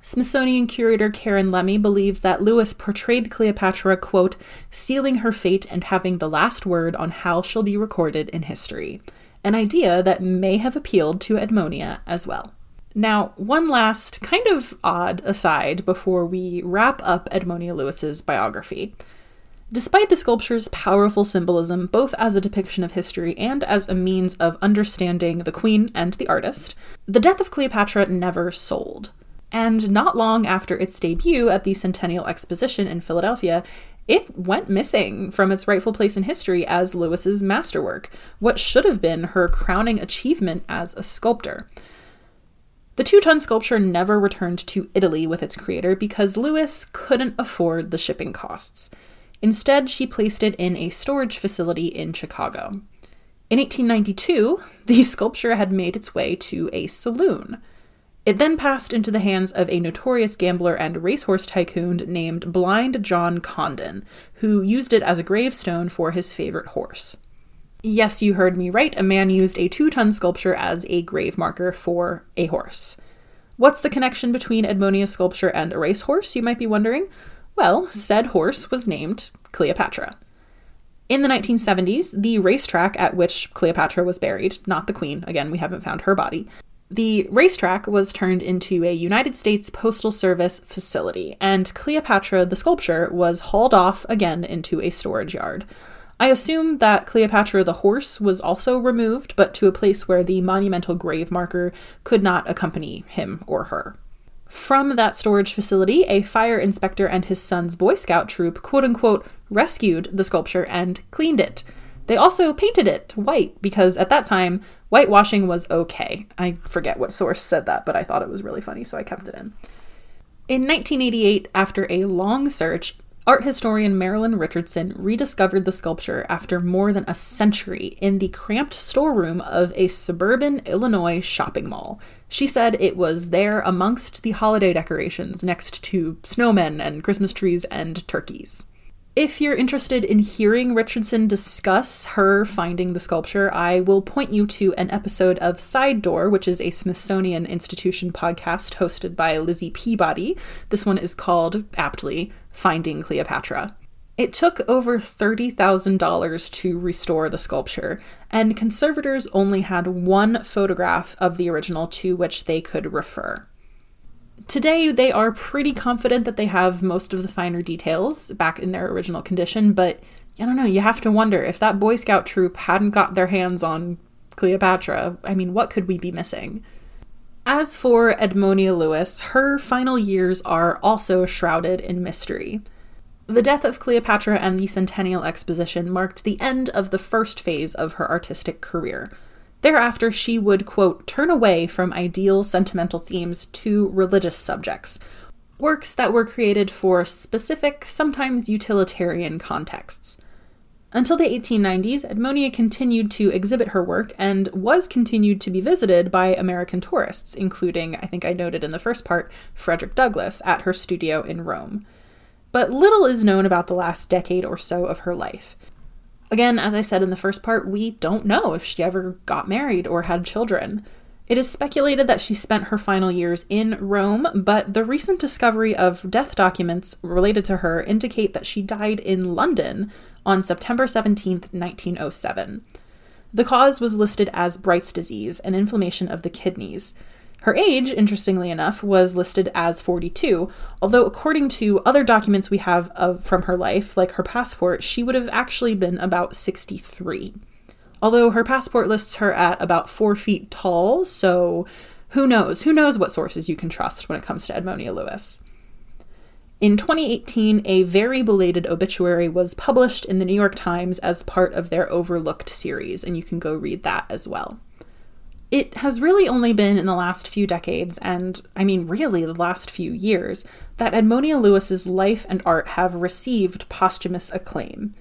Smithsonian curator Karen Lemmey believes that Lewis portrayed Cleopatra, quote, sealing her fate and having the last word on how she'll be recorded in history, an idea that may have appealed to Edmonia as well. Now, one last kind of odd aside before we wrap up Edmonia Lewis's biography. Despite the sculpture's powerful symbolism, both as a depiction of history and as a means of understanding the queen and the artist, the death of Cleopatra never sold. And not long after its debut at the Centennial Exposition in Philadelphia, it went missing from its rightful place in history as Lewis's masterwork, what should have been her crowning achievement as a sculptor. The two ton sculpture never returned to Italy with its creator because Lewis couldn't afford the shipping costs. Instead, she placed it in a storage facility in Chicago. In 1892, the sculpture had made its way to a saloon. It then passed into the hands of a notorious gambler and racehorse tycoon named Blind John Condon, who used it as a gravestone for his favorite horse. Yes, you heard me right. A man used a two ton sculpture as a grave marker for a horse. What's the connection between Edmonia's sculpture and a racehorse, you might be wondering? Well, said horse was named Cleopatra. In the 1970s, the racetrack at which Cleopatra was buried, not the queen, again, we haven't found her body, the racetrack was turned into a United States Postal Service facility, and Cleopatra, the sculpture, was hauled off again into a storage yard. I assume that Cleopatra the horse was also removed, but to a place where the monumental grave marker could not accompany him or her. From that storage facility, a fire inspector and his son's Boy Scout troop quote unquote rescued the sculpture and cleaned it. They also painted it white because at that time, whitewashing was okay. I forget what source said that, but I thought it was really funny, so I kept it in. In 1988, after a long search, Art historian Marilyn Richardson rediscovered the sculpture after more than a century in the cramped storeroom of a suburban Illinois shopping mall. She said it was there amongst the holiday decorations next to snowmen and Christmas trees and turkeys. If you're interested in hearing Richardson discuss her finding the sculpture, I will point you to an episode of Side Door, which is a Smithsonian Institution podcast hosted by Lizzie Peabody. This one is called, aptly, Finding Cleopatra. It took over $30,000 to restore the sculpture, and conservators only had one photograph of the original to which they could refer. Today, they are pretty confident that they have most of the finer details back in their original condition, but I don't know, you have to wonder if that Boy Scout troop hadn't got their hands on Cleopatra, I mean, what could we be missing? As for Edmonia Lewis, her final years are also shrouded in mystery. The death of Cleopatra and the Centennial Exposition marked the end of the first phase of her artistic career. Thereafter, she would, quote, turn away from ideal sentimental themes to religious subjects, works that were created for specific, sometimes utilitarian contexts. Until the 1890s, Edmonia continued to exhibit her work and was continued to be visited by American tourists, including, I think I noted in the first part, Frederick Douglass at her studio in Rome. But little is known about the last decade or so of her life. Again, as I said in the first part, we don't know if she ever got married or had children. It is speculated that she spent her final years in Rome, but the recent discovery of death documents related to her indicate that she died in London on September 17, 1907. The cause was listed as Bright's disease, an inflammation of the kidneys. Her age, interestingly enough, was listed as 42, although according to other documents we have of, from her life, like her passport, she would have actually been about 63 although her passport lists her at about four feet tall, so who knows? Who knows what sources you can trust when it comes to Edmonia Lewis? In 2018, a very belated obituary was published in the New York Times as part of their Overlooked series, and you can go read that as well. It has really only been in the last few decades, and I mean really the last few years, that Edmonia Lewis's life and art have received posthumous acclaim.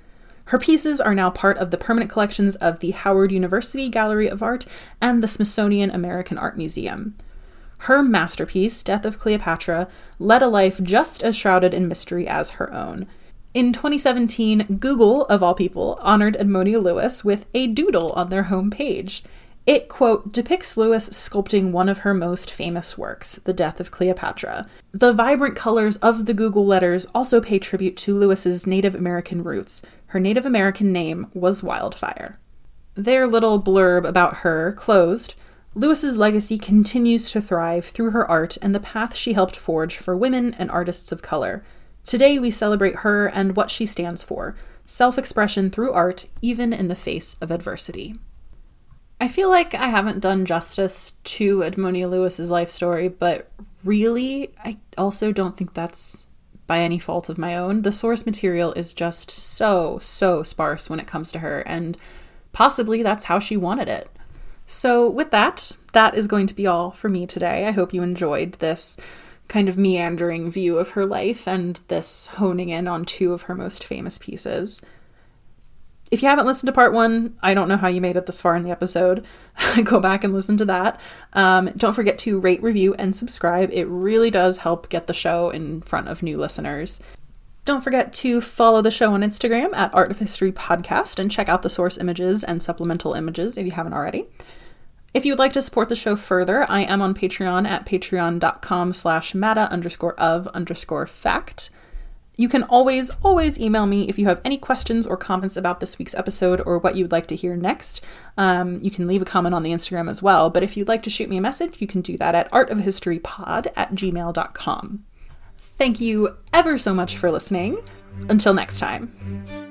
Her pieces are now part of the permanent collections of the Howard University Gallery of Art and the Smithsonian American Art Museum. Her masterpiece, Death of Cleopatra, led a life just as shrouded in mystery as her own. In 2017, Google, of all people, honored Edmonia Lewis with a doodle on their homepage. It, quote, depicts Lewis sculpting one of her most famous works, The Death of Cleopatra. The vibrant colors of the Google letters also pay tribute to Lewis's Native American roots. Her Native American name was Wildfire. Their little blurb about her closed. Lewis's legacy continues to thrive through her art and the path she helped forge for women and artists of color. Today we celebrate her and what she stands for self expression through art, even in the face of adversity. I feel like I haven't done justice to Edmonia Lewis's life story, but really, I also don't think that's by any fault of my own. The source material is just so, so sparse when it comes to her, and possibly that's how she wanted it. So, with that, that is going to be all for me today. I hope you enjoyed this kind of meandering view of her life and this honing in on two of her most famous pieces. If you haven't listened to part one, I don't know how you made it this far in the episode. Go back and listen to that. Um, don't forget to rate, review, and subscribe. It really does help get the show in front of new listeners. Don't forget to follow the show on Instagram at Art of History Podcast and check out the source images and supplemental images if you haven't already. If you would like to support the show further, I am on Patreon at patreon.com slash matta underscore of underscore fact. You can always, always email me if you have any questions or comments about this week's episode or what you would like to hear next. Um, you can leave a comment on the Instagram as well, but if you'd like to shoot me a message, you can do that at artofhistorypod at gmail.com. Thank you ever so much for listening. Until next time.